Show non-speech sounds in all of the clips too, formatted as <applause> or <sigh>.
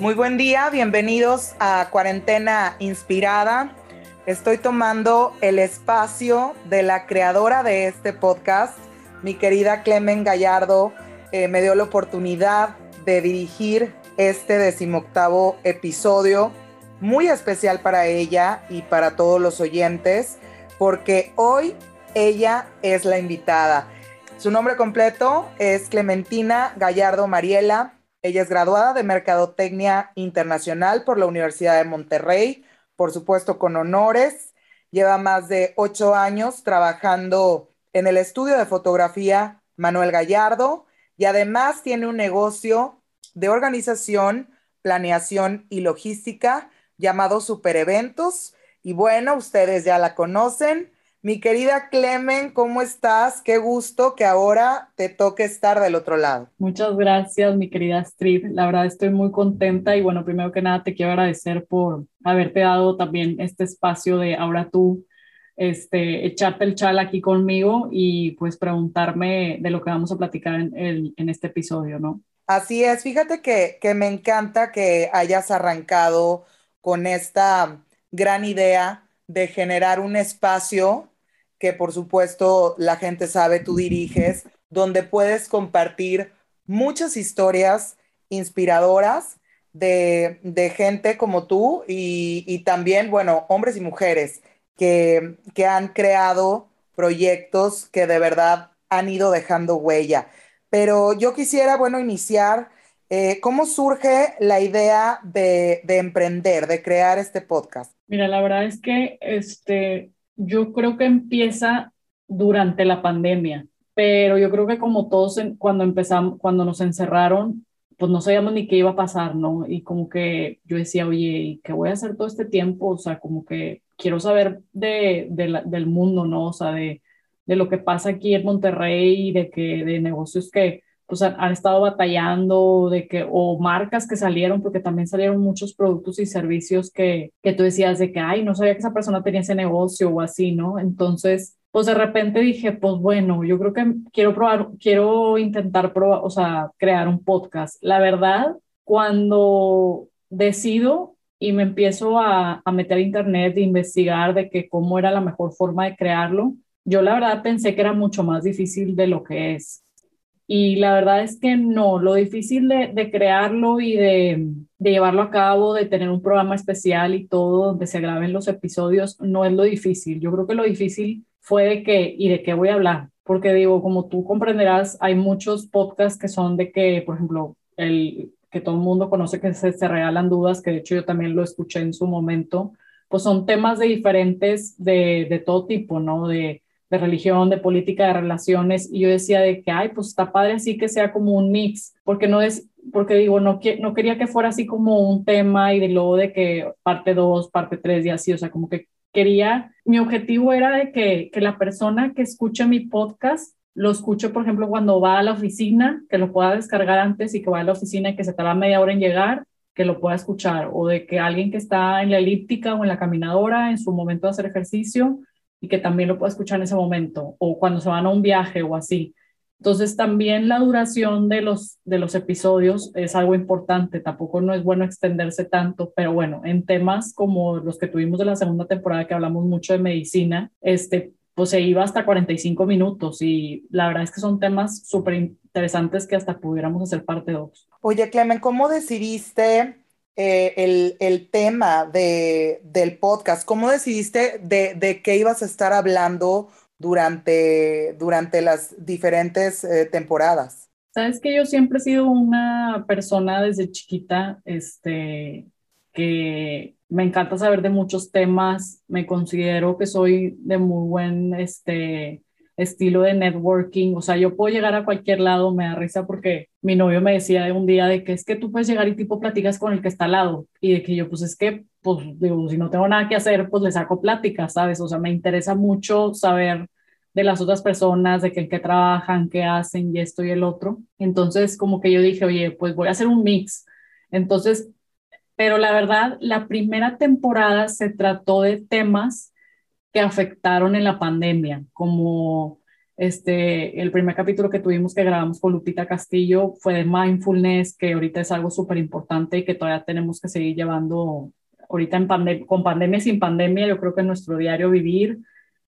Muy buen día, bienvenidos a Cuarentena Inspirada. Estoy tomando el espacio de la creadora de este podcast, mi querida Clemen Gallardo. Eh, me dio la oportunidad de dirigir este decimoctavo episodio, muy especial para ella y para todos los oyentes, porque hoy ella es la invitada. Su nombre completo es Clementina Gallardo Mariela ella es graduada de Mercadotecnia Internacional por la Universidad de Monterrey, por supuesto con honores. Lleva más de ocho años trabajando en el estudio de fotografía Manuel Gallardo y además tiene un negocio de organización, planeación y logística llamado Super Eventos. Y bueno, ustedes ya la conocen. Mi querida Clemen, ¿cómo estás? Qué gusto que ahora te toque estar del otro lado. Muchas gracias, mi querida Astrid. La verdad estoy muy contenta y bueno, primero que nada te quiero agradecer por haberte dado también este espacio de ahora tú este, echarte el chal aquí conmigo y pues preguntarme de lo que vamos a platicar en, en este episodio, ¿no? Así es, fíjate que, que me encanta que hayas arrancado con esta gran idea de generar un espacio que por supuesto la gente sabe tú diriges, donde puedes compartir muchas historias inspiradoras de, gente como tú y, también, bueno, hombres y mujeres que, han creado proyectos que de verdad han ido dejando huella. Pero yo quisiera, bueno, iniciar, eh, ¿cómo surge la idea de, de emprender, de crear este podcast? Mira, la verdad es que este, yo creo que empieza durante la pandemia, pero yo creo que como todos cuando empezamos, cuando nos encerraron, pues no sabíamos ni qué iba a pasar, ¿no? Y como que yo decía, oye, ¿y qué voy a hacer todo este tiempo? O sea, como que quiero saber de, del mundo, ¿no? O sea, de, de lo que pasa aquí en Monterrey de que de negocios que pues han, estado batallando de que, o marcas que salieron, porque también salieron muchos productos y servicios que, que tú decías de que, ay, no sabía que esa persona tenía ese negocio o así, ¿no? Entonces, pues de repente dije, pues bueno, yo creo que quiero probar, quiero intentar probar, o sea, crear un podcast. La verdad, cuando decido y me empiezo a, a meter a internet e investigar de que cómo era la mejor forma de crearlo, yo la verdad pensé que era mucho más difícil de lo que es. Y la verdad es que no, lo difícil de, crearlo y de, llevarlo a cabo, de tener un programa especial y todo donde se graben los episodios, no es lo difícil. Yo creo que lo difícil fue de qué y de qué voy a hablar. Porque digo, como tú comprenderás, hay muchos podcasts que son de que, por ejemplo, el que todo el mundo conoce que se, se regalan dudas, que de hecho yo también lo escuché en su momento, pues son temas de diferentes, de, de todo tipo, ¿no? De de religión, de política, de relaciones, y yo decía de que, ay, pues está padre así que sea como un mix, porque no es, porque digo, no, no quería que fuera así como un tema y de luego de que parte dos, parte tres y así, o sea, como que quería, mi objetivo era de que, que la persona que escuche mi podcast lo escuche, por ejemplo, cuando va a la oficina, que lo pueda descargar antes y que va a la oficina y que se tarda media hora en llegar, que lo pueda escuchar, o de que alguien que está en la elíptica o en la caminadora en su momento de hacer ejercicio, y que también lo pueda escuchar en ese momento o cuando se van a un viaje o así. Entonces también la duración de los, de los episodios es algo importante, tampoco no es bueno extenderse tanto, pero bueno, en temas como los que tuvimos de la segunda temporada que hablamos mucho de medicina, este, pues se iba hasta 45 minutos y la verdad es que son temas súper interesantes que hasta pudiéramos hacer parte dos. Oye, Clemen, ¿cómo decidiste eh, el, tema de, del podcast? ¿Cómo decidiste de, qué ibas a estar hablando durante, durante las diferentes eh, temporadas? Sabes que yo siempre he sido una persona desde chiquita, este, que me encanta saber de muchos temas, me considero que soy de muy buen, este, estilo de networking, o sea, yo puedo llegar a cualquier lado, me da risa porque mi novio me decía un día de que es que tú puedes llegar y tipo platicas con el que está al lado y de que yo pues es que, pues digo, si no tengo nada que hacer, pues le saco pláticas, ¿sabes? O sea, me interesa mucho saber de las otras personas, de que, qué trabajan, qué hacen y esto y el otro. Entonces, como que yo dije, oye, pues voy a hacer un mix. Entonces, pero la verdad, la primera temporada se trató de temas que afectaron en la pandemia, como Este, el primer capítulo que tuvimos que grabamos con Lupita Castillo fue de mindfulness, que ahorita es algo súper importante y que todavía tenemos que seguir llevando ahorita en pandemia, con pandemia sin pandemia, yo creo que en nuestro diario vivir.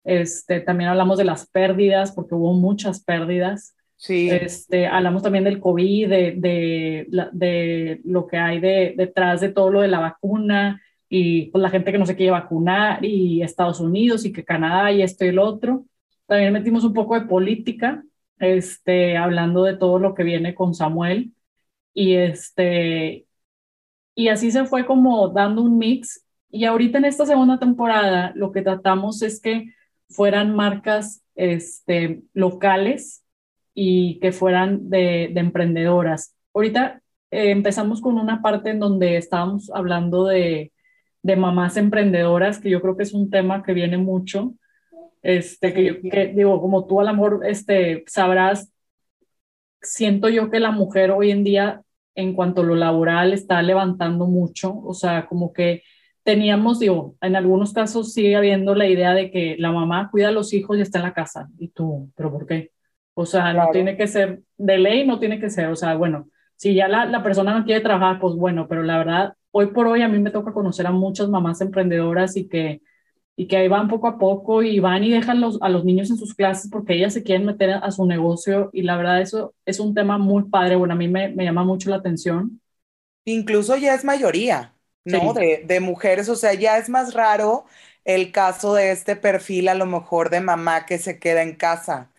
Este, también hablamos de las pérdidas, porque hubo muchas pérdidas. Sí. Este, hablamos también del COVID, de, de, de lo que hay de, detrás de todo lo de la vacuna y pues, la gente que no se quiere vacunar y Estados Unidos y que Canadá y esto y el otro. También metimos un poco de política, este, hablando de todo lo que viene con Samuel. Y, este, y así se fue como dando un mix. Y ahorita en esta segunda temporada lo que tratamos es que fueran marcas este, locales y que fueran de, de emprendedoras. Ahorita eh, empezamos con una parte en donde estábamos hablando de, de mamás emprendedoras, que yo creo que es un tema que viene mucho. Este, que, digo, como tú al amor este, sabrás, siento yo que la mujer hoy en día, en cuanto a lo laboral, está levantando mucho, o sea, como que teníamos, digo, en algunos casos sigue habiendo la idea de que la mamá cuida a los hijos y está en la casa, y tú, ¿pero por qué? O sea, no tiene que ser de ley, no tiene que ser, o sea, bueno, si ya la, la persona no quiere trabajar, pues bueno, pero la verdad, hoy por hoy a mí me toca conocer a muchas mamás emprendedoras y que y que ahí van poco a poco y van y dejan los, a los niños en sus clases porque ellas se quieren meter a su negocio y la verdad eso es un tema muy padre, bueno, a mí me, me llama mucho la atención. Incluso ya es mayoría, ¿no? De, de, mujeres, o sea, ya es más raro el caso de este perfil a lo mejor de mamá que se queda en casa.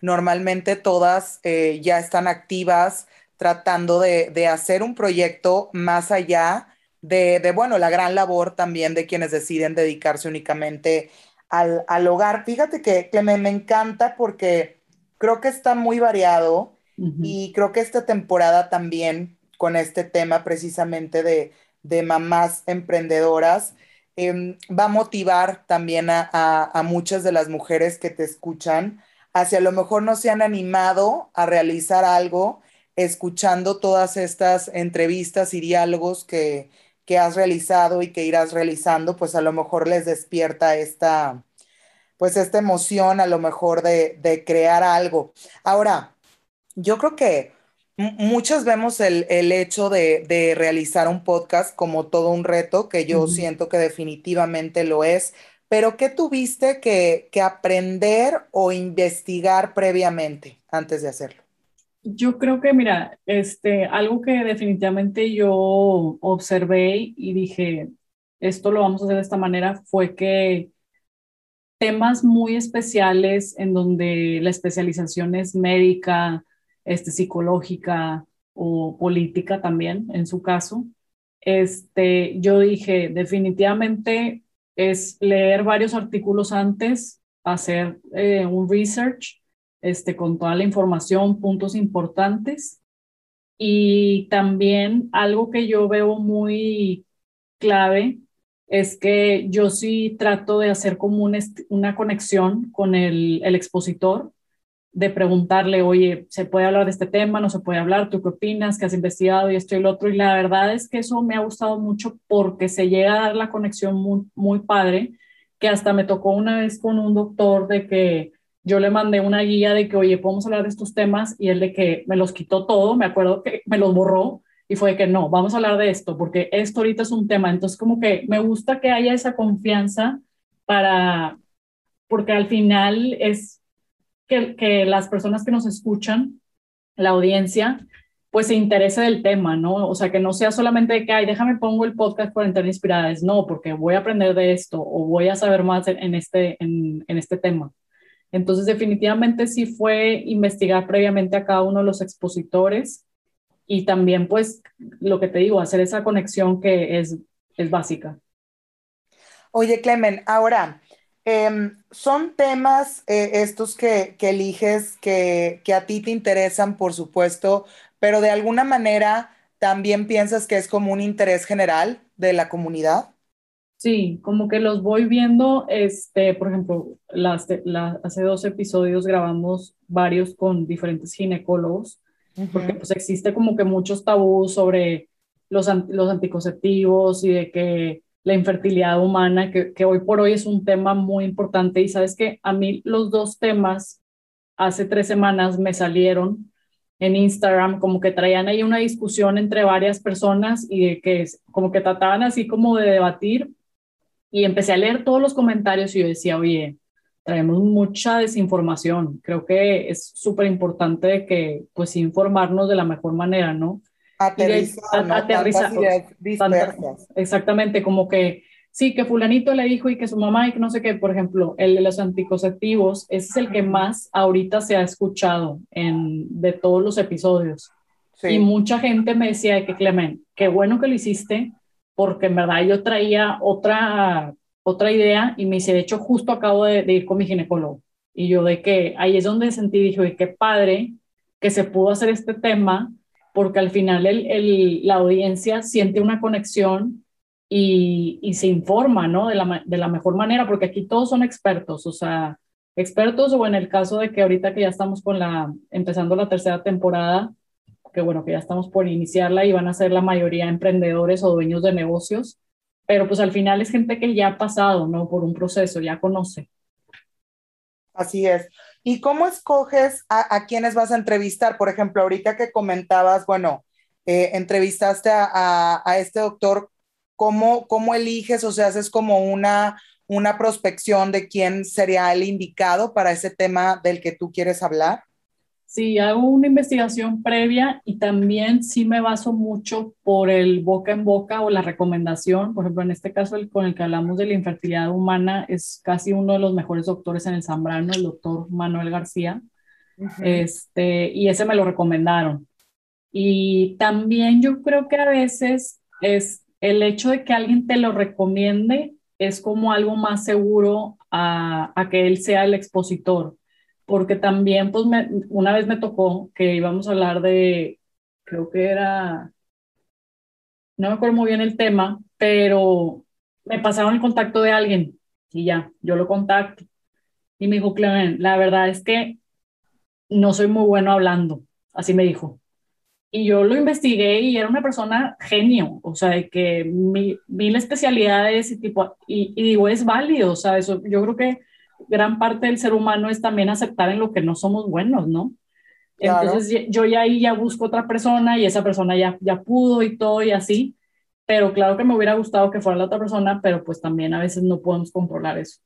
Normalmente todas eh, ya están activas tratando de, de hacer un proyecto más allá de, bueno, la gran labor también de quienes deciden dedicarse únicamente al, al hogar. Fíjate que, que me, me, encanta porque creo que está muy variado y creo que esta temporada también con este tema precisamente de, de mamás emprendedoras eh, va a motivar también a, a, a muchas de las mujeres que te escuchan hacia a lo mejor no se han animado a realizar algo escuchando todas estas entrevistas y diálogos que, que has realizado y que irás realizando, pues a lo mejor les despierta esta, pues esta emoción a lo mejor de, de crear algo. Ahora, yo creo que muchos vemos el, el hecho de, de, realizar un podcast como todo un reto, que yo uh -huh. siento que definitivamente lo es, pero ¿qué tuviste que, que aprender o investigar previamente antes de hacerlo? Yo creo que, mira, este, algo que definitivamente yo observé y dije, esto lo vamos a hacer de esta manera, fue que temas muy especiales en donde la especialización es médica, este, psicológica o política también, en su caso, este, yo dije, definitivamente es leer varios artículos antes, hacer eh, un research este, con toda la información, puntos importantes. Y también algo que yo veo muy clave es que yo sí trato de hacer como un una conexión con el, el, expositor, de preguntarle, oye, ¿se puede hablar de este tema? ¿No se puede hablar? ¿Tú qué opinas? ¿Qué has investigado? Y esto y lo otro. Y la verdad es que eso me ha gustado mucho porque se llega a dar la conexión muy, muy padre, que hasta me tocó una vez con un doctor de que yo le mandé una guía de que, oye, podemos hablar de estos temas y él de que me los quitó todo, me acuerdo que me los borró y fue que no, vamos a hablar de esto porque esto ahorita es un tema. Entonces, como que me gusta que haya esa confianza para, porque al final es que, las personas que nos escuchan, la audiencia, pues se interese del tema, ¿no? O sea, que no sea solamente de que, ay, déjame pongo el podcast Cuarentena Inspiradas, no, porque voy a aprender de esto o voy a saber más en este, en este tema. Entonces, definitivamente sí fue investigar previamente a cada uno de los expositores y también, pues, lo que te digo, hacer esa conexión que es, es básica. Oye, Clemen, ahora, eh, son temas eh, estos que, que eliges que, que, a ti te interesan, por supuesto, pero de alguna manera también piensas que es como un interés general de la comunidad. Sí, como que los voy viendo, este, por ejemplo, las, la, hace dos episodios grabamos varios con diferentes ginecólogos, uh -huh. porque pues existe como que muchos tabús sobre los, los anticonceptivos y de que la infertilidad humana, que, que hoy por hoy es un tema muy importante y sabes que a mí los dos temas hace tres semanas me salieron en Instagram, como que traían ahí una discusión entre varias personas y de que como que trataban así como de debatir y empecé a leer todos los comentarios y yo decía, oye, traemos mucha desinformación. Creo que es súper importante que pues informarnos de la mejor manera, ¿no? Aterrizar, exactamente, como que sí, que fulanito le dijo y que su mamá y que no sé qué, por ejemplo, el de los anticonceptivos, ese es el que más ahorita se ha escuchado en, de todos los episodios. Y mucha gente me decía que Clemen, qué bueno que lo hiciste, porque en verdad yo traía otra, otra idea y me dice, de hecho, justo acabo de, ir con mi ginecólogo. Y yo de que ahí es donde sentí, dije, qué padre que se pudo hacer este tema, porque al final el, el, la audiencia siente una conexión y, y, se informa, ¿no? De la, de la mejor manera, porque aquí todos son expertos, o sea, expertos o en el caso de que ahorita que ya estamos con la, empezando la tercera temporada, que bueno, que ya estamos por iniciarla y van a ser la mayoría emprendedores o dueños de negocios, pero pues al final es gente que ya ha pasado, ¿no? Por un proceso, ya conoce. Así es. ¿Y cómo escoges a, a quienes vas a entrevistar? Por ejemplo, ahorita que comentabas, bueno, eh, entrevistaste a, a, este doctor, ¿cómo, ¿cómo eliges o sea, haces como una, una prospección de quién sería el indicado para ese tema del que tú quieres hablar? Sí, hago una investigación previa y también sí me baso mucho por el boca en boca o la recomendación. Por ejemplo, en este caso el, con el que hablamos de la infertilidad humana es casi uno de los mejores doctores en el Zambrano, el doctor Manuel García. este, y ese me lo recomendaron. Y también yo creo que a veces es el hecho de que alguien te lo recomiende es como algo más seguro a, a que él sea el expositor porque también, pues, una vez me tocó que íbamos a hablar de, creo que era, no me acuerdo muy bien el tema, pero me pasaron el contacto de alguien y ya, yo lo contacto. Y me dijo, Clemen, la verdad es que no soy muy bueno hablando, así me dijo. Y yo lo investigué y era una persona genio, o sea, de que mil, mil especialidades y tipo, y, y, digo, es válido, o sea, eso, yo creo que gran parte del ser humano es también aceptar en lo que no somos buenos, ¿no? Entonces yo ya ahí ya busco otra persona y esa persona ya, ya pudo y todo y así, pero claro que me hubiera gustado que fuera la otra persona, pero pues también a veces no podemos controlar eso.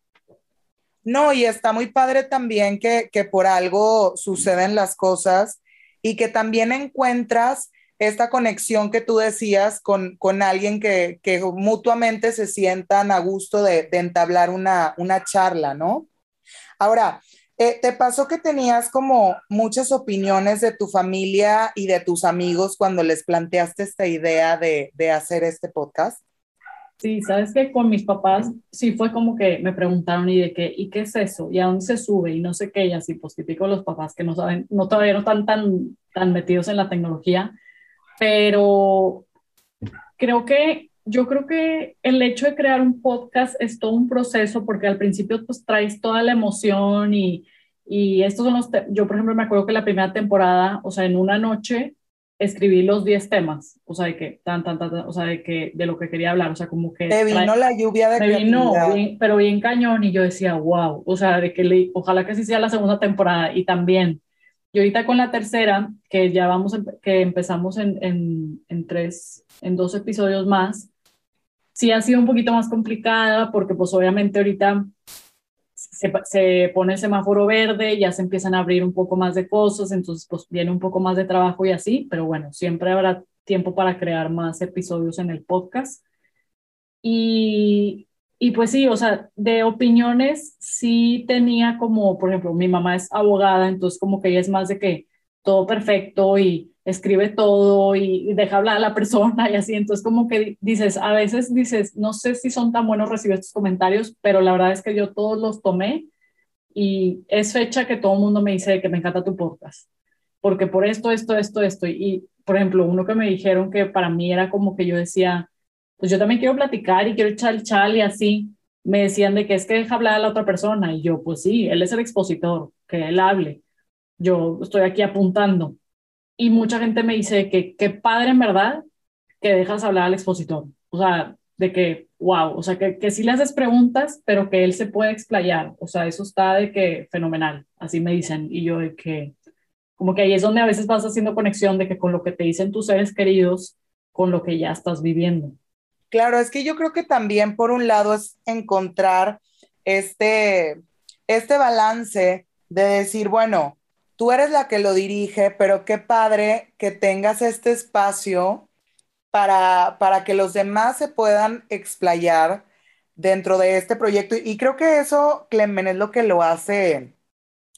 No, y está muy padre también que, que por algo suceden las cosas y que también encuentras esta conexión que tú decías con, con alguien que, que, mutuamente se sientan a gusto de, entablar una, una, charla, ¿no? Ahora, eh, ¿te pasó que tenías como muchas opiniones de tu familia y de tus amigos cuando les planteaste esta idea de, de hacer este podcast? Sí, sabes que con mis papás sí fue como que me preguntaron y de qué, ¿y qué es eso? ¿Y a dónde se sube? Y no sé qué, y así, pues típico los papás que no saben, no todavía no están tan, tan metidos en la tecnología pero creo que yo creo que el hecho de crear un podcast es todo un proceso porque al principio pues traes toda la emoción y, y estos son los, yo por ejemplo me acuerdo que la primera temporada, o sea, en una noche escribí los 10 temas, o sea, de que tan, tan, tan, o sea, de que de lo que quería hablar, o sea, como que... Te vino la lluvia de me vino, pero bien cañón y yo decía, wow, o sea, de que le, ojalá que así sea la segunda temporada y también y ahorita con la tercera, que ya vamos, que empezamos en, en, en, tres, en dos episodios más, sí ha sido un poquito más complicada porque pues obviamente ahorita se, se, pone el semáforo verde, ya se empiezan a abrir un poco más de cosas, entonces pues viene un poco más de trabajo y así, pero bueno, siempre habrá tiempo para crear más episodios en el podcast. Y, y pues sí, o sea, de opiniones sí tenía como, por ejemplo, mi mamá es abogada, entonces como que ella es más de que todo perfecto y escribe todo y deja hablar a la <laughs> persona y así, entonces como que dices, a veces dices, no sé si son tan buenos recibir estos comentarios, pero la verdad es que yo todos los tomé y es fecha que todo el mundo me dice que me encanta tu podcast, porque por esto, esto, esto, esto, y por ejemplo, uno que me dijeron que para mí era como que yo decía, pues yo también quiero platicar y quiero echar el chal y así. Me decían de que es que deja hablar a la otra persona y yo, pues sí, él es el expositor, que él hable. Yo estoy aquí apuntando. Y mucha gente me dice que qué padre en verdad que dejas hablar al expositor. O sea, de que wow, o sea, que, que sí le haces preguntas, pero que él se puede explayar, o sea, eso está de que fenomenal, así me dicen, y yo de que, como que ahí es donde a veces vas haciendo conexión de que con lo que te dicen tus seres queridos, con lo que ya estás viviendo. Claro, es que yo creo que también por un lado es encontrar este, este balance de decir, bueno, tú eres la que lo dirige, pero qué padre que tengas este espacio para, para que los demás se puedan explayar dentro de este proyecto. Y creo que eso, Clemen, es lo que lo hace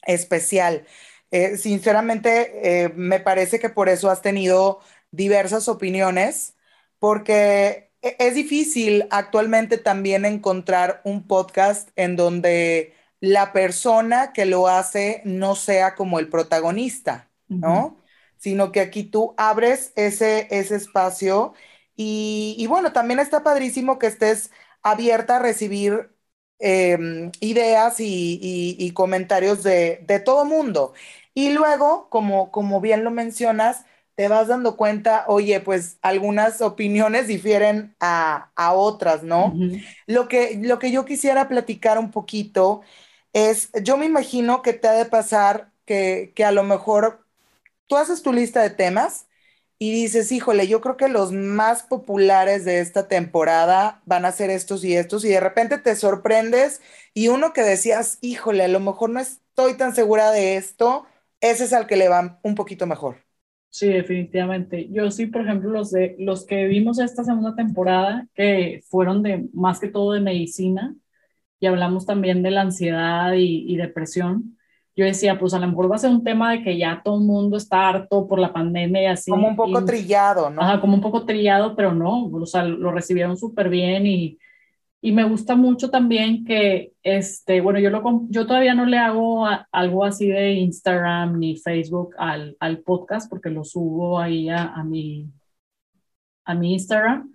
especial. Eh, sinceramente, eh, me parece que por eso has tenido diversas opiniones, porque es difícil actualmente también encontrar un podcast en donde la persona que lo hace no sea como el protagonista, ¿no? Sino que aquí tú abres ese, ese espacio y, bueno, también está padrísimo que estés abierta a recibir em, ideas y, comentarios de, de, todo mundo. Y luego, como, como bien lo mencionas, te vas dando cuenta, oye, pues algunas opiniones difieren a, otras, ¿no? lo, que, lo que yo quisiera platicar un poquito es, yo me imagino que te ha de pasar que, que a lo mejor tú haces tu lista de temas y dices, híjole, yo creo que los más populares de esta temporada van a ser estos y estos, y de repente te sorprendes y uno que decías, híjole, a lo mejor no estoy tan segura de esto, ese es al que le va un poquito mejor. Sí, definitivamente. Yo sí, por ejemplo, los de los que vimos esta segunda temporada, que fueron de más que todo de medicina, y hablamos también de la ansiedad y, depresión, yo decía, pues a lo mejor va a ser un tema de que ya todo el mundo está harto por la pandemia y así. Como un poco trillado, ¿no? Ajá, como un poco trillado, pero no, o sea, lo recibieron súper bien y, y me gusta mucho también que, este, bueno, yo, lo, yo todavía no le hago algo así de Instagram ni Facebook al, al podcast porque lo subo ahí a, a, mi, a mi Instagram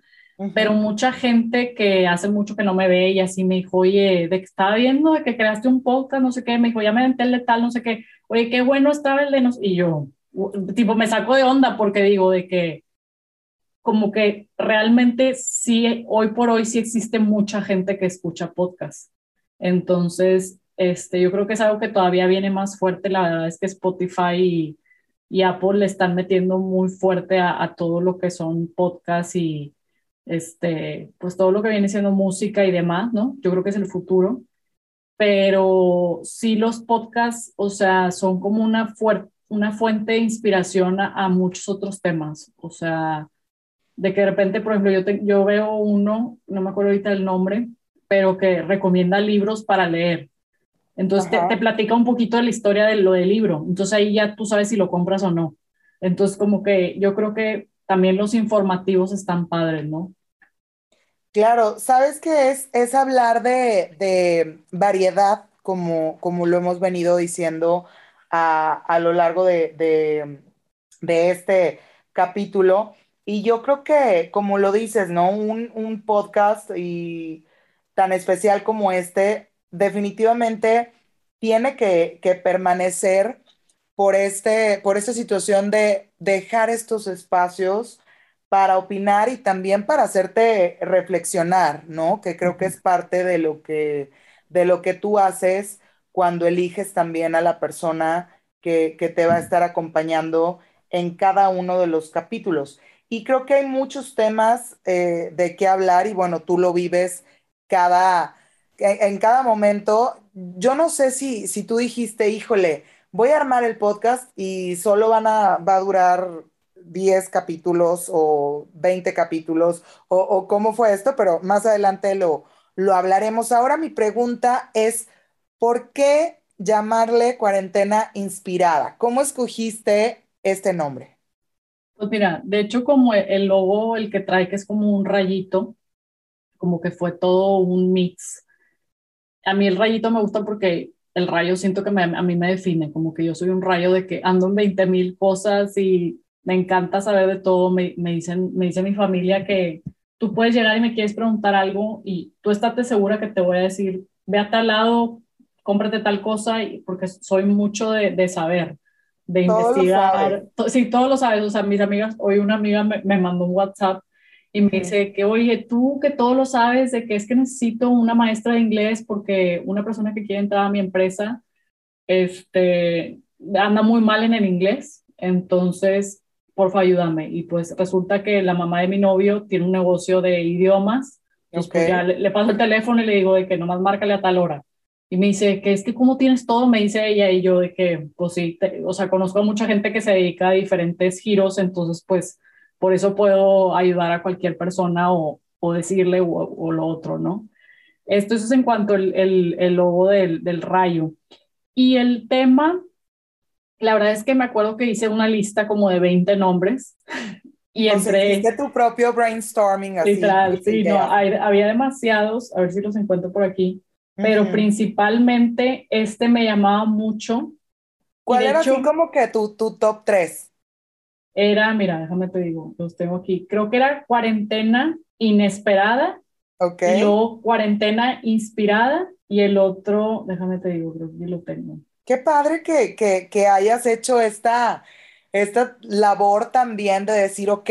pero mucha gente que hace mucho que no me ve y así me dijo, oye, de que estaba viendo de que creaste un podcast, no sé qué, me dijo, ya me enteré de tal, no sé qué, oye, qué bueno estaba el de nos, y yo, tipo, me saco de onda porque digo de que como que realmente sí, hoy por hoy sí existe mucha gente que escucha podcast. Entonces, este, yo creo que es algo que todavía viene más fuerte, la verdad es que Spotify y, y Apple le están metiendo muy fuerte a, a todo lo que son podcasts y, este, pues todo lo que viene siendo música y demás, ¿no? Yo creo que es el futuro. Pero sí los podcasts, o sea, son como una, una fuente de inspiración a, muchos otros temas. O sea, de que de repente, por ejemplo, yo, yo veo uno, no me acuerdo ahorita el nombre, pero que recomienda libros para leer. Entonces te, te, platica un poquito de la historia de lo del libro. Entonces ahí ya tú sabes si lo compras o no. Entonces como que yo creo que también los informativos están padres, ¿no? Claro, ¿sabes qué es? Es hablar de, variedad, como, como lo hemos venido diciendo a, lo largo de, de, este capítulo. Y yo creo que, como lo dices, ¿no? Un, un podcast y tan especial como este, definitivamente tiene que, que permanecer por, este, por esta situación de dejar estos espacios para opinar y también para hacerte reflexionar, ¿no? Que creo que es parte de lo que, de lo que tú haces cuando eliges también a la persona que, te va a estar acompañando en cada uno de los capítulos. Y creo que hay muchos temas eh, de qué hablar y bueno, tú lo vives cada, en, cada momento. Yo no sé si, si tú dijiste, híjole, voy a armar el podcast y solo van a, va a durar 10 capítulos o 20 capítulos o, cómo fue esto, pero más adelante lo, lo hablaremos. Ahora mi pregunta es, ¿por qué llamarle cuarentena inspirada? ¿Cómo escogiste este nombre? Pues mira, de hecho como el logo, el que trae, que es como un rayito, como que fue todo un mix. A mí el rayito me gusta porque el rayo siento que a mí me define, como que yo soy un rayo de que ando en 20 mil cosas y me encanta saber de todo. Me, me, dicen, me dice mi familia que tú puedes llegar y me quieres preguntar algo y tú estate segura que te voy a decir, ve a tal lado, cómprate tal cosa, y, porque soy mucho de, de saber, de investigar. sí, todo lo sabes. O sea, mis amigas, hoy una amiga me, me mandó un WhatsApp y me dice que, oye, tú que todo lo sabes de que es que necesito una maestra de inglés porque una persona que quiere entrar a mi empresa, este, anda muy mal en el inglés, entonces, porfa, ayúdame. Y pues resulta que la mamá de mi novio tiene un negocio de idiomas, entonces pues ya le, paso el teléfono y le digo de que nomás márcale a tal hora. Y me dice que es que como tienes todo, me dice ella y yo de que, pues sí, o sea, conozco a mucha gente que se dedica a diferentes giros, entonces pues por eso puedo ayudar a cualquier persona o, o decirle o, lo otro, ¿no? Esto es en cuanto al el, el, logo del, del rayo. Y el tema, la verdad es que me acuerdo que hice una lista como de 20 nombres. <laughs> Y entre... Hiciste tu propio brainstorming así. Literal, sí, no, había demasiados, a ver si los encuentro por aquí, pero principalmente este me llamaba mucho. ¿Cuál era así como que tu, tu top 3? Era, mira, déjame te digo, los tengo aquí. Creo que era cuarentena inesperada. Ok. Y luego cuarentena inspirada y el otro, déjame te digo, creo que lo tengo. Qué padre que, que, que hayas hecho esta, esta labor también de decir, ok,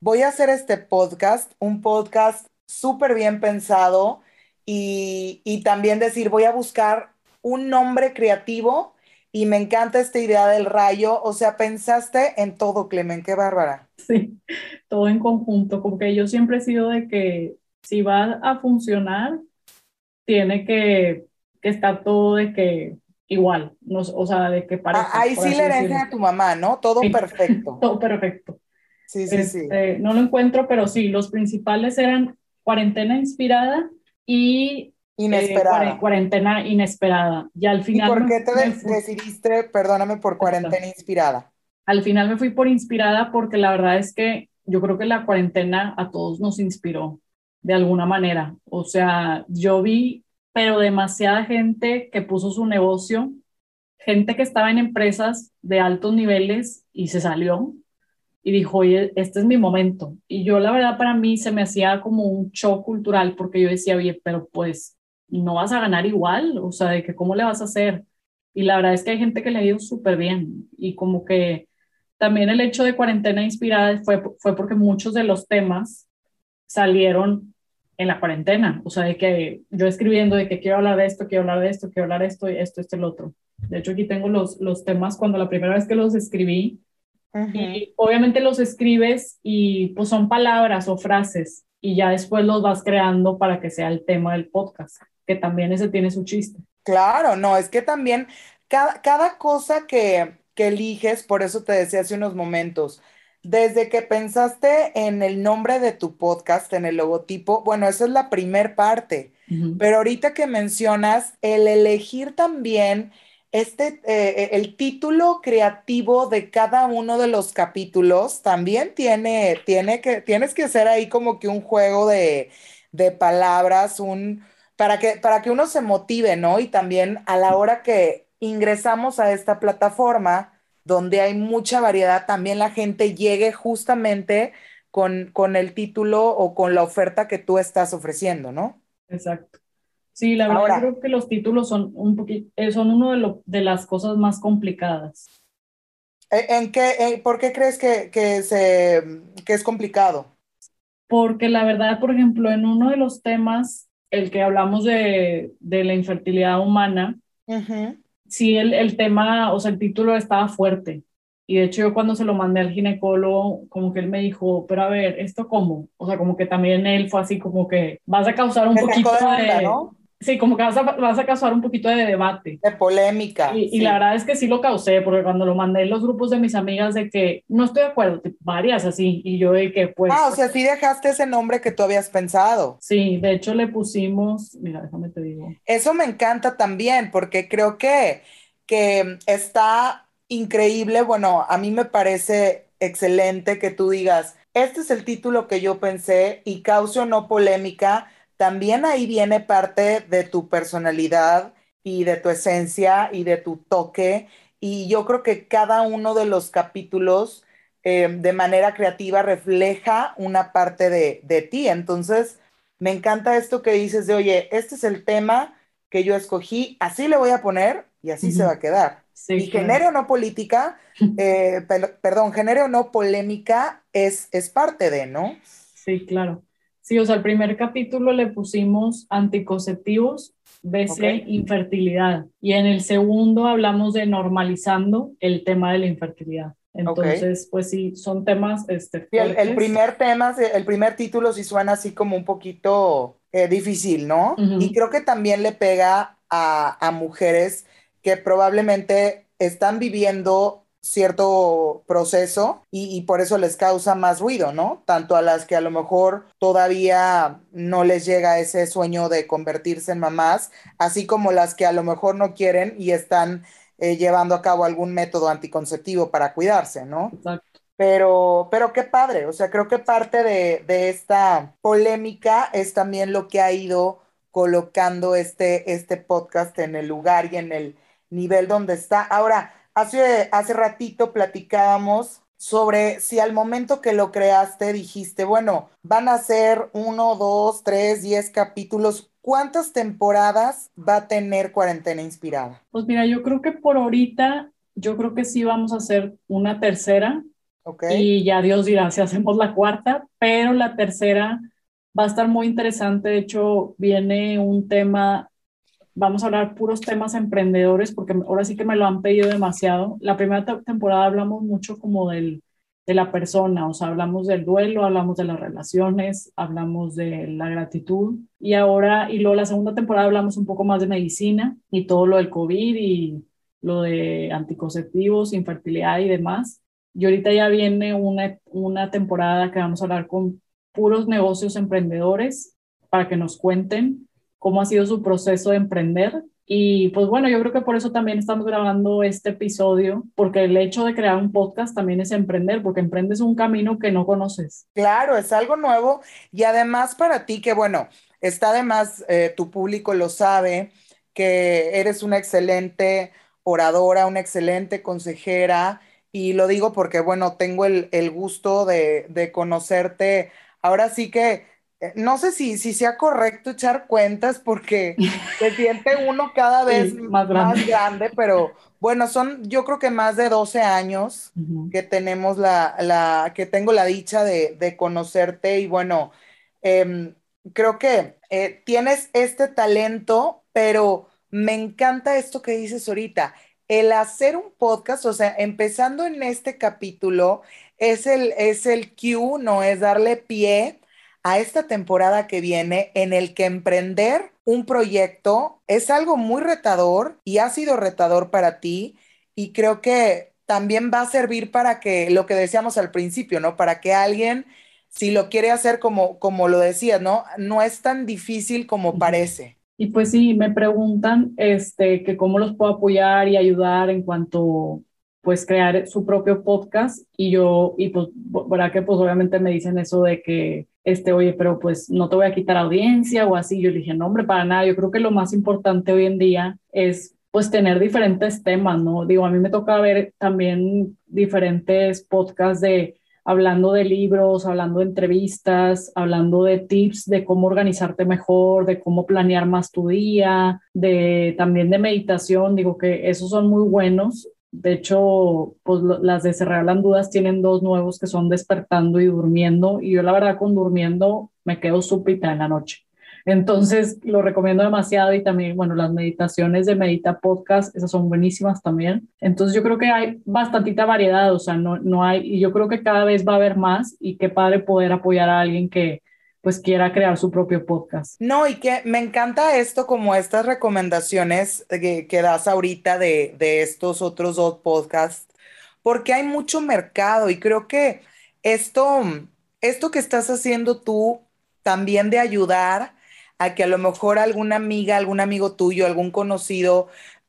voy a hacer este podcast, un podcast súper bien pensado y, y también decir, voy a buscar un nombre creativo y me encanta esta idea del rayo, o sea, pensaste en todo, Clemen, qué bárbara. Sí, <laughs> todo en conjunto, como que yo siempre he sido de que si va a funcionar, tiene que, que estar todo de que igual, no, o sea, de que parece. Ah, ahí sí la herencia de tu mamá, ¿no? Todo perfecto. <laughs> todo perfecto. Sí, sí, sí. Este, no lo encuentro, pero sí, los principales eran cuarentena inspirada y eh, inesperada. cuarentena inesperada. Y al final. ¿Y por qué te decidiste, perdóname, por cuarentena inspirada? Al final me fui por inspirada porque la verdad es que yo creo que la cuarentena a todos nos inspiró de alguna manera. O sea, yo vi, pero demasiada gente que puso su negocio, gente que estaba en empresas de altos niveles y se salió y dijo, oye, este es mi momento. Y yo la verdad para mí se me hacía como un shock cultural porque yo decía, oye, pero pues no vas a ganar igual, o sea, de que cómo le vas a hacer. Y la verdad es que hay gente que le ha ido súper bien y como que también el hecho de cuarentena inspirada fue, fue porque muchos de los temas salieron en la cuarentena, o sea, de que yo escribiendo de que quiero hablar de esto, quiero hablar de esto, quiero hablar de esto, y esto, esto, el otro. De hecho, aquí tengo los, los temas cuando la primera vez que los escribí, y obviamente los escribes y pues son palabras o frases, y ya después los vas creando para que sea el tema del podcast, que también ese tiene su chiste. Claro, no, es que también cada, cada cosa que, que eliges, por eso te decía hace unos momentos, desde que pensaste en el nombre de tu podcast, en el logotipo, bueno, esa es la primer parte, pero ahorita que mencionas el elegir también este, eh, el título creativo de cada uno de los capítulos, también tiene, tiene que, tienes que hacer ahí como que un juego de, de palabras, un, para que, para que uno se motive, ¿no? Y también a la hora que ingresamos a esta plataforma, donde hay mucha variedad, también la gente llegue justamente con, con el título o con la oferta que tú estás ofreciendo, ¿no? Exacto. Sí, la verdad creo que los títulos son un poquito, eh, son uno de, lo, de las cosas más complicadas. ¿E, ¿En qué, por qué crees que, que, se, que es complicado? Porque la verdad, por ejemplo, en uno de los temas, el que hablamos de, de la infertilidad humana, sí el, el tema, o sea, el título estaba fuerte. Y de hecho yo cuando se lo mandé al ginecólogo, como que él me dijo, pero a ver, ¿esto cómo? O sea, como que también él fue así como que vas a causar un poquito de... ¿no? Sí, como que vas a, vas a causar un poquito de debate. De polémica. Y, la verdad es que sí lo causé, porque cuando lo mandé en los grupos de mis amigas de que no estoy de acuerdo, varias así, y yo de que pues... Ah, o sea, sí dejaste ese nombre que tú habías pensado. Sí, de hecho le pusimos, mira, déjame te digo. Eso me encanta también, porque creo que, que está increíble, bueno, a mí me parece excelente que tú digas, este es el título que yo pensé y cause o no polémica también ahí viene parte de tu personalidad y de tu esencia y de tu toque. Y yo creo que cada uno de los capítulos eh, de manera creativa refleja una parte de, ti. Entonces, me encanta esto que dices de, oye, este es el tema que yo escogí, así le voy a poner y así se va a quedar. y genere o no política, <laughs> eh, perdón, genere o no polémica es, es parte de, ¿no? Sí, claro. Sí, o sea, el primer capítulo le pusimos anticonceptivos, BC, infertilidad. Y en el segundo hablamos de normalizando el tema de la infertilidad. Entonces, pues sí, son temas... Este, el, primer tema, el primer título sí suena así como un poquito eh, difícil, ¿no? Y creo que también le pega a, a mujeres que probablemente están viviendo cierto proceso y, por eso les causa más ruido, ¿no? Tanto a las que a lo mejor todavía no les llega ese sueño de convertirse en mamás, así como las que a lo mejor no quieren y están eh, llevando a cabo algún método anticonceptivo para cuidarse, ¿no? Exacto. Pero, pero qué padre, o sea, creo que parte de, de esta polémica es también lo que ha ido colocando este, este podcast en el lugar y en el nivel donde está. Ahora, Hace, hace ratito platicábamos sobre si al momento que lo creaste dijiste, bueno, van a ser uno, dos, tres, diez capítulos. ¿Cuántas temporadas va a tener Cuarentena Inspirada? Pues mira, yo creo que por ahorita, yo creo que sí vamos a hacer una tercera. Okay. Y ya Dios dirá si hacemos la cuarta, pero la tercera va a estar muy interesante. De hecho, viene un tema vamos a hablar puros temas emprendedores, porque ahora sí que me lo han pedido demasiado. La primera temporada hablamos mucho como del, de la persona, o sea, hablamos del duelo, hablamos de las relaciones, hablamos de la gratitud, y ahora, y luego la segunda temporada hablamos un poco más de medicina y todo lo del COVID y lo de anticonceptivos, infertilidad y demás. Y ahorita ya viene una, una temporada que vamos a hablar con puros negocios emprendedores para que nos cuenten cómo ha sido su proceso de emprender. Y pues bueno, yo creo que por eso también estamos grabando este episodio, porque el hecho de crear un podcast también es emprender, porque emprendes un camino que no conoces. Claro, es algo nuevo y además para ti que bueno, está además, eh, tu público lo sabe, que eres una excelente oradora, una excelente consejera y lo digo porque bueno, tengo el, el gusto de, de conocerte. Ahora sí que no sé si, si sea correcto echar cuentas porque se siente uno cada <laughs> vez más, grande. pero bueno, son yo creo que más de 12 años que tenemos la, la, que tengo la dicha de, de conocerte y bueno, em, creo que eh, tienes este talento, pero me encanta esto que dices ahorita. El hacer un podcast, o sea, empezando en este capítulo, es el, es el cue, no es darle pie a esta temporada que viene en el que emprender un proyecto es algo muy retador y ha sido retador para ti y creo que también va a servir para que lo que decíamos al principio, ¿no? Para que alguien, si lo quiere hacer como, como lo decías, ¿no? No es tan difícil como parece. Y pues sí, me preguntan este, que cómo los puedo apoyar y ayudar en cuanto pues crear su propio podcast y yo, y pues, ¿verdad que pues obviamente me dicen eso de que, este, oye, pero pues no te voy a quitar audiencia o así. Yo dije, no, hombre, para nada. Yo creo que lo más importante hoy en día es pues tener diferentes temas, ¿no? Digo, a mí me toca ver también diferentes podcasts de hablando de libros, hablando de entrevistas, hablando de tips de cómo organizarte mejor, de cómo planear más tu día, de también de meditación, digo que esos son muy buenos de hecho, pues las de Se Regalan Dudas tienen dos nuevos que son Despertando y Durmiendo. Y yo la verdad con Durmiendo me quedo súpita en la noche. Entonces lo recomiendo demasiado y también, bueno, las meditaciones de Medita Podcast, esas son buenísimas también. Entonces yo creo que hay bastantita variedad, o sea, no, no hay, y yo creo que cada vez va a haber más y qué padre poder apoyar a alguien que, pues quiera crear su propio podcast. No, y que me encanta esto como estas recomendaciones que, das ahorita de, de, estos otros dos podcasts, porque hay mucho mercado y creo que esto, esto que estás haciendo tú también de ayudar a que a lo mejor alguna amiga, algún amigo tuyo, algún conocido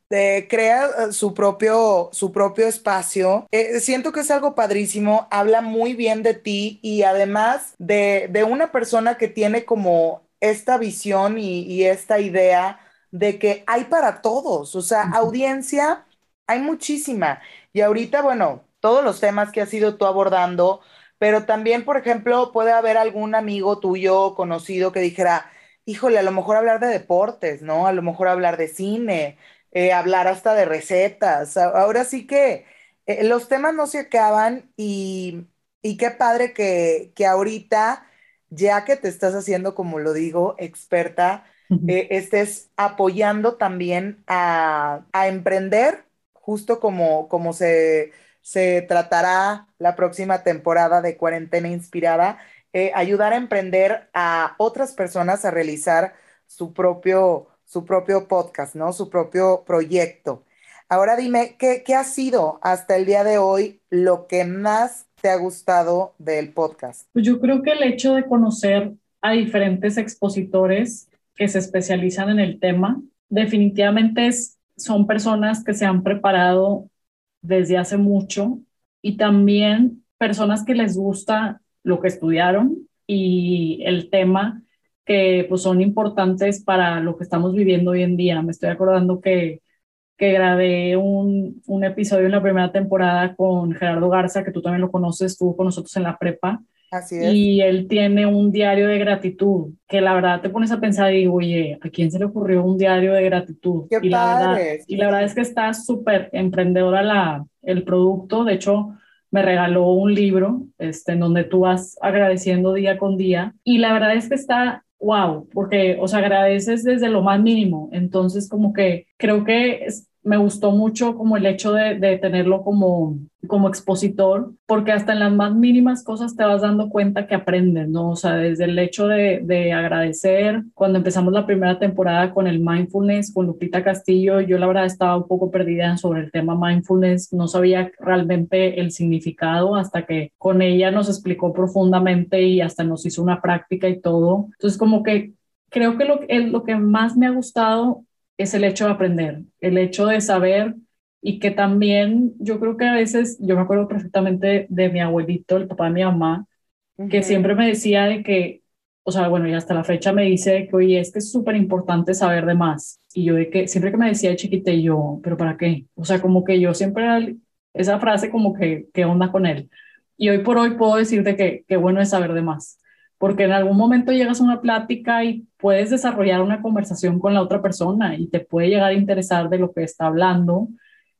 crea eh, su propio, su propio espacio. Eh, siento que es algo padrísimo, habla muy bien de ti y además de, de una persona que tiene como esta visión y, y, esta idea de que hay para todos, o sea, audiencia hay muchísima. Y ahorita, bueno, todos los temas que has ido tú abordando, pero también, por ejemplo, puede haber algún amigo tuyo conocido que dijera, híjole, a lo mejor hablar de deportes, ¿no? A lo mejor hablar de cine, eh, hablar hasta de recetas. Ahora sí que eh, los temas no se acaban y, qué padre que, que ahorita ya que te estás haciendo, como lo digo, experta, eh, estés apoyando también a, emprender, justo como, como se, se tratará la próxima temporada de Cuarentena Inspirada, eh, ayudar a emprender a otras personas a realizar su propio, su propio podcast, ¿no? Su propio proyecto. Ahora dime, ¿qué, ¿qué ha sido hasta el día de hoy lo que más te ha gustado del podcast? Pues yo creo que el hecho de conocer a diferentes expositores que se especializan en el tema, definitivamente son personas que se han preparado desde hace mucho y también personas que les gusta lo que estudiaron y el tema que pues son importantes para lo que estamos viviendo hoy en día. Me estoy acordando que que grabé un, un, episodio en la primera temporada con Gerardo Garza, que tú también lo conoces, estuvo con nosotros en la prepa. Así es. Y él tiene un diario de gratitud, que la verdad te pones a pensar y digo, oye, ¿a quién se le ocurrió un diario de gratitud? Qué y, la padre. verdad, y la verdad es que está súper emprendedora la, el producto. De hecho, me regaló un libro este, en donde tú vas agradeciendo día con día. Y la verdad es que está wow, porque os agradeces desde lo más mínimo. Entonces, como que creo que me gustó mucho como el hecho de, tenerlo como, como expositor, porque hasta en las más mínimas cosas te vas dando cuenta que aprendes, ¿no? O sea, desde el hecho de, de, agradecer, cuando empezamos la primera temporada con el mindfulness, con Lupita Castillo, yo la verdad estaba un poco perdida sobre el tema mindfulness, no sabía realmente el significado hasta que con ella nos explicó profundamente y hasta nos hizo una práctica y todo. Entonces, como que creo que lo, lo que más me ha gustado es el hecho de aprender, el hecho de saber y que también yo creo que a veces, yo me acuerdo perfectamente de mi abuelito, el papá de mi mamá, que siempre me decía de que, o sea, bueno, y hasta la fecha me dice que, oye, es que es súper importante saber de más. Y yo de que, siempre que me decía de chiquita, yo, ¿pero para qué? O sea, como que yo siempre, esa frase como que, ¿qué onda con él? Y hoy por hoy puedo decirte que, qué bueno es saber de más porque en algún momento llegas a una plática y puedes desarrollar una conversación con la otra persona y te puede llegar a interesar de lo que está hablando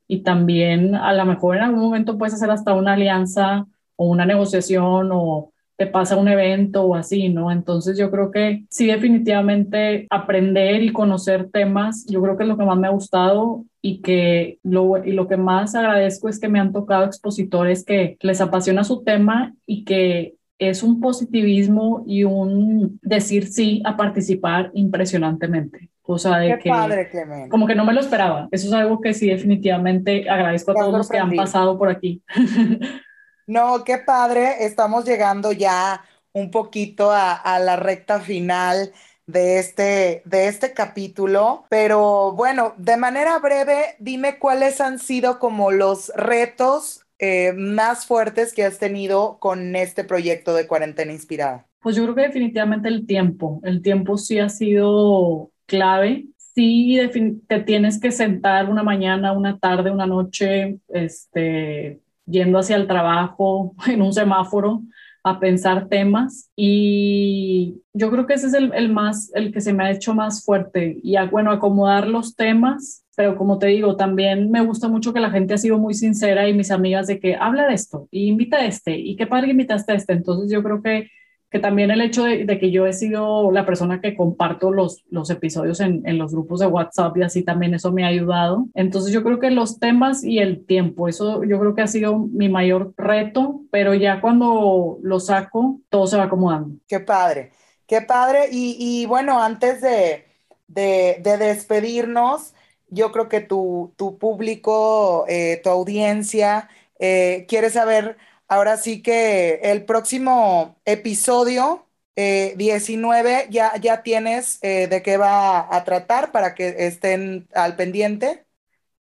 y también a lo mejor en algún momento puedes hacer hasta una alianza o una negociación o te pasa un evento o así, ¿no? Entonces yo creo que sí definitivamente aprender y conocer temas, yo creo que es lo que más me ha gustado y que lo, y lo que más agradezco es que me han tocado expositores que les apasiona su tema y que es un positivismo y un decir sí a participar impresionantemente. O sea, de que padre, como que no me lo esperaba. Eso es algo que sí definitivamente agradezco a todos los que han pasado por aquí. <laughs> no, qué padre. Estamos llegando ya un poquito a, a la recta final de este, de este capítulo. Pero bueno, de manera breve, dime cuáles han sido como los retos eh, más fuertes que has tenido con este proyecto de Cuarentena Inspirada? Pues yo creo que definitivamente el tiempo. El tiempo sí ha sido clave. Sí, te tienes que sentar una mañana, una tarde, una noche, este, yendo hacia el trabajo <laughs> en un semáforo a pensar temas y yo creo que ese es el, el, más, el que se me ha hecho más fuerte y a, bueno, acomodar los temas, pero como te digo, también me gusta mucho que la gente ha sido muy sincera y mis amigas de que habla de esto y invita a este y qué padre invitaste a este, entonces yo creo que que también el hecho de, que yo he sido la persona que comparto los, episodios en, los grupos de WhatsApp y así también eso me ha ayudado. Entonces yo creo que los temas y el tiempo, eso yo creo que ha sido mi mayor reto, pero ya cuando lo saco, todo se va acomodando. Qué padre, qué padre. Y, bueno, antes de, de, de, despedirnos, yo creo que tu, tu público, eh, tu audiencia, eh, quiere saber Ahora sí que el próximo episodio 19 eh, ya, ya tienes eh, de qué va a tratar para que estén al pendiente.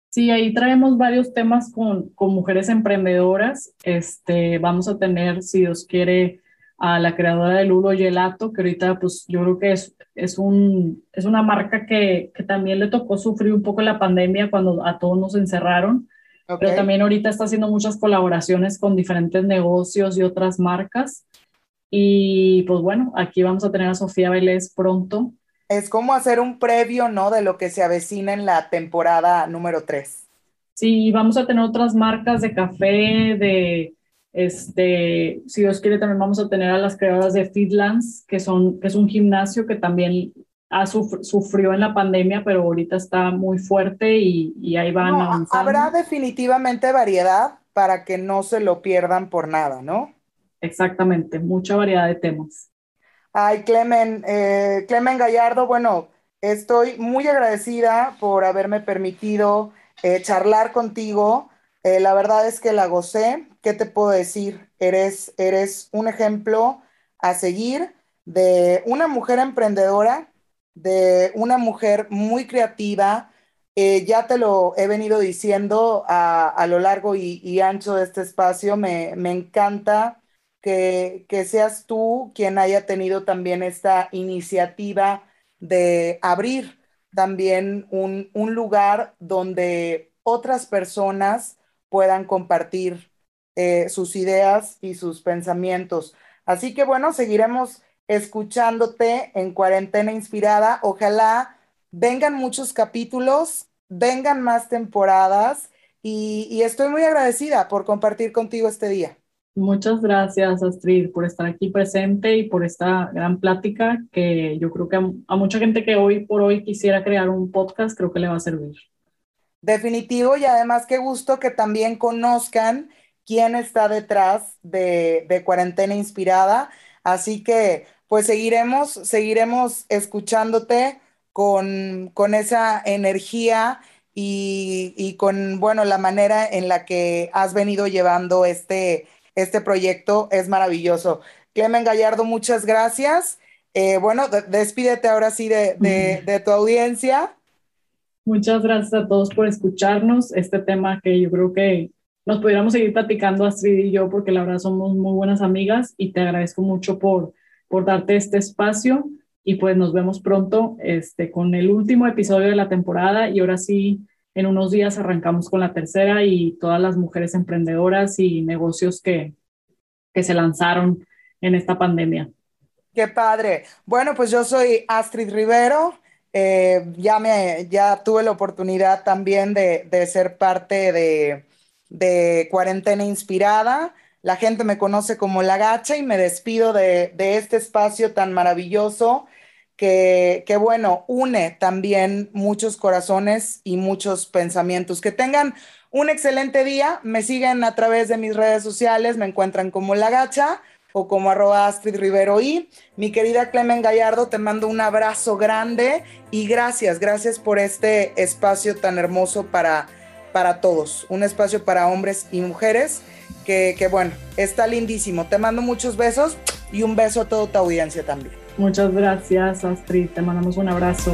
Sí, ahí traemos varios temas con, con mujeres emprendedoras. Este, vamos a tener, si Dios quiere, a la creadora del Lulo Gelato, que ahorita pues yo creo que es, es, un, es una marca que, que también le tocó sufrir un poco la pandemia cuando a todos nos encerraron pero también ahorita está haciendo muchas colaboraciones con diferentes negocios y otras marcas. Y pues bueno, aquí vamos a tener a Sofía Vélez pronto. Es como hacer un previo, ¿no? De lo que se avecina en la temporada número 3. Sí, vamos a tener otras marcas de café, de Este, si Dios quiere, también vamos a tener a las creadoras de Fitlands, que, son, que es un gimnasio que también ha sufrió en la pandemia, pero ahorita está muy fuerte y, y ahí van avanzando. Habrá definitivamente variedad para que no se lo pierdan por nada, ¿no? Exactamente, mucha variedad de temas. Ay, Clemen, eh, Clemen Gallardo, bueno, estoy muy agradecida por haberme permitido eh, charlar contigo. Eh, la verdad es que la gocé. ¿Qué te puedo decir? Eres, eres un ejemplo a seguir de una mujer emprendedora, de una mujer muy creativa. Eh, ya te lo he venido diciendo a, lo largo y, ancho de este espacio. Me, encanta que, que seas tú quien haya tenido también esta iniciativa de abrir también un, un lugar donde otras personas puedan compartir eh, sus ideas y sus pensamientos. Así que bueno, seguiremos escuchándote en cuarentena inspirada. Ojalá vengan muchos capítulos, vengan más temporadas y, estoy muy agradecida por compartir contigo este día. Muchas gracias, Astrid, por estar aquí presente y por esta gran plática que yo creo que a, mucha gente que hoy por hoy quisiera crear un podcast, creo que le va a servir. Definitivo y además qué gusto que también conozcan quién está detrás de, Cuarentena Inspirada. Así que pues seguiremos, seguiremos escuchándote con, esa energía y, con, bueno, la manera en la que has venido llevando este, este proyecto es maravilloso. Clemen Gallardo, muchas gracias. Eh, bueno, despídete ahora sí de, <laughs> de tu audiencia. Muchas gracias a todos por escucharnos. Este tema que yo creo que nos pudiéramos seguir platicando Astrid y yo porque la verdad somos muy buenas amigas y te agradezco mucho por, por darte este espacio y pues nos vemos pronto este, con el último episodio de la temporada y ahora sí en unos días arrancamos con la tercera y todas las mujeres emprendedoras y negocios que, que se lanzaron en esta pandemia. Qué padre. Bueno, pues yo soy Astrid Rivero. Eh, ya, me, ya tuve la oportunidad también de, ser parte de, Cuarentena Inspirada. La gente me conoce como La Gacha y me despido de, este espacio tan maravilloso que, que, bueno, une también muchos corazones y muchos pensamientos. Que tengan un excelente día. Me siguen a través de mis redes sociales, me encuentran como La Gacha o como arroba Astrid Rivero y mi querida Clemen Gallardo, te mando un abrazo grande y gracias, gracias por este espacio tan hermoso para, para todos, un espacio para hombres y mujeres que, que bueno, está lindísimo. Te mando muchos besos y un beso a toda tu audiencia también. Muchas gracias, Astrid. Te mandamos un abrazo.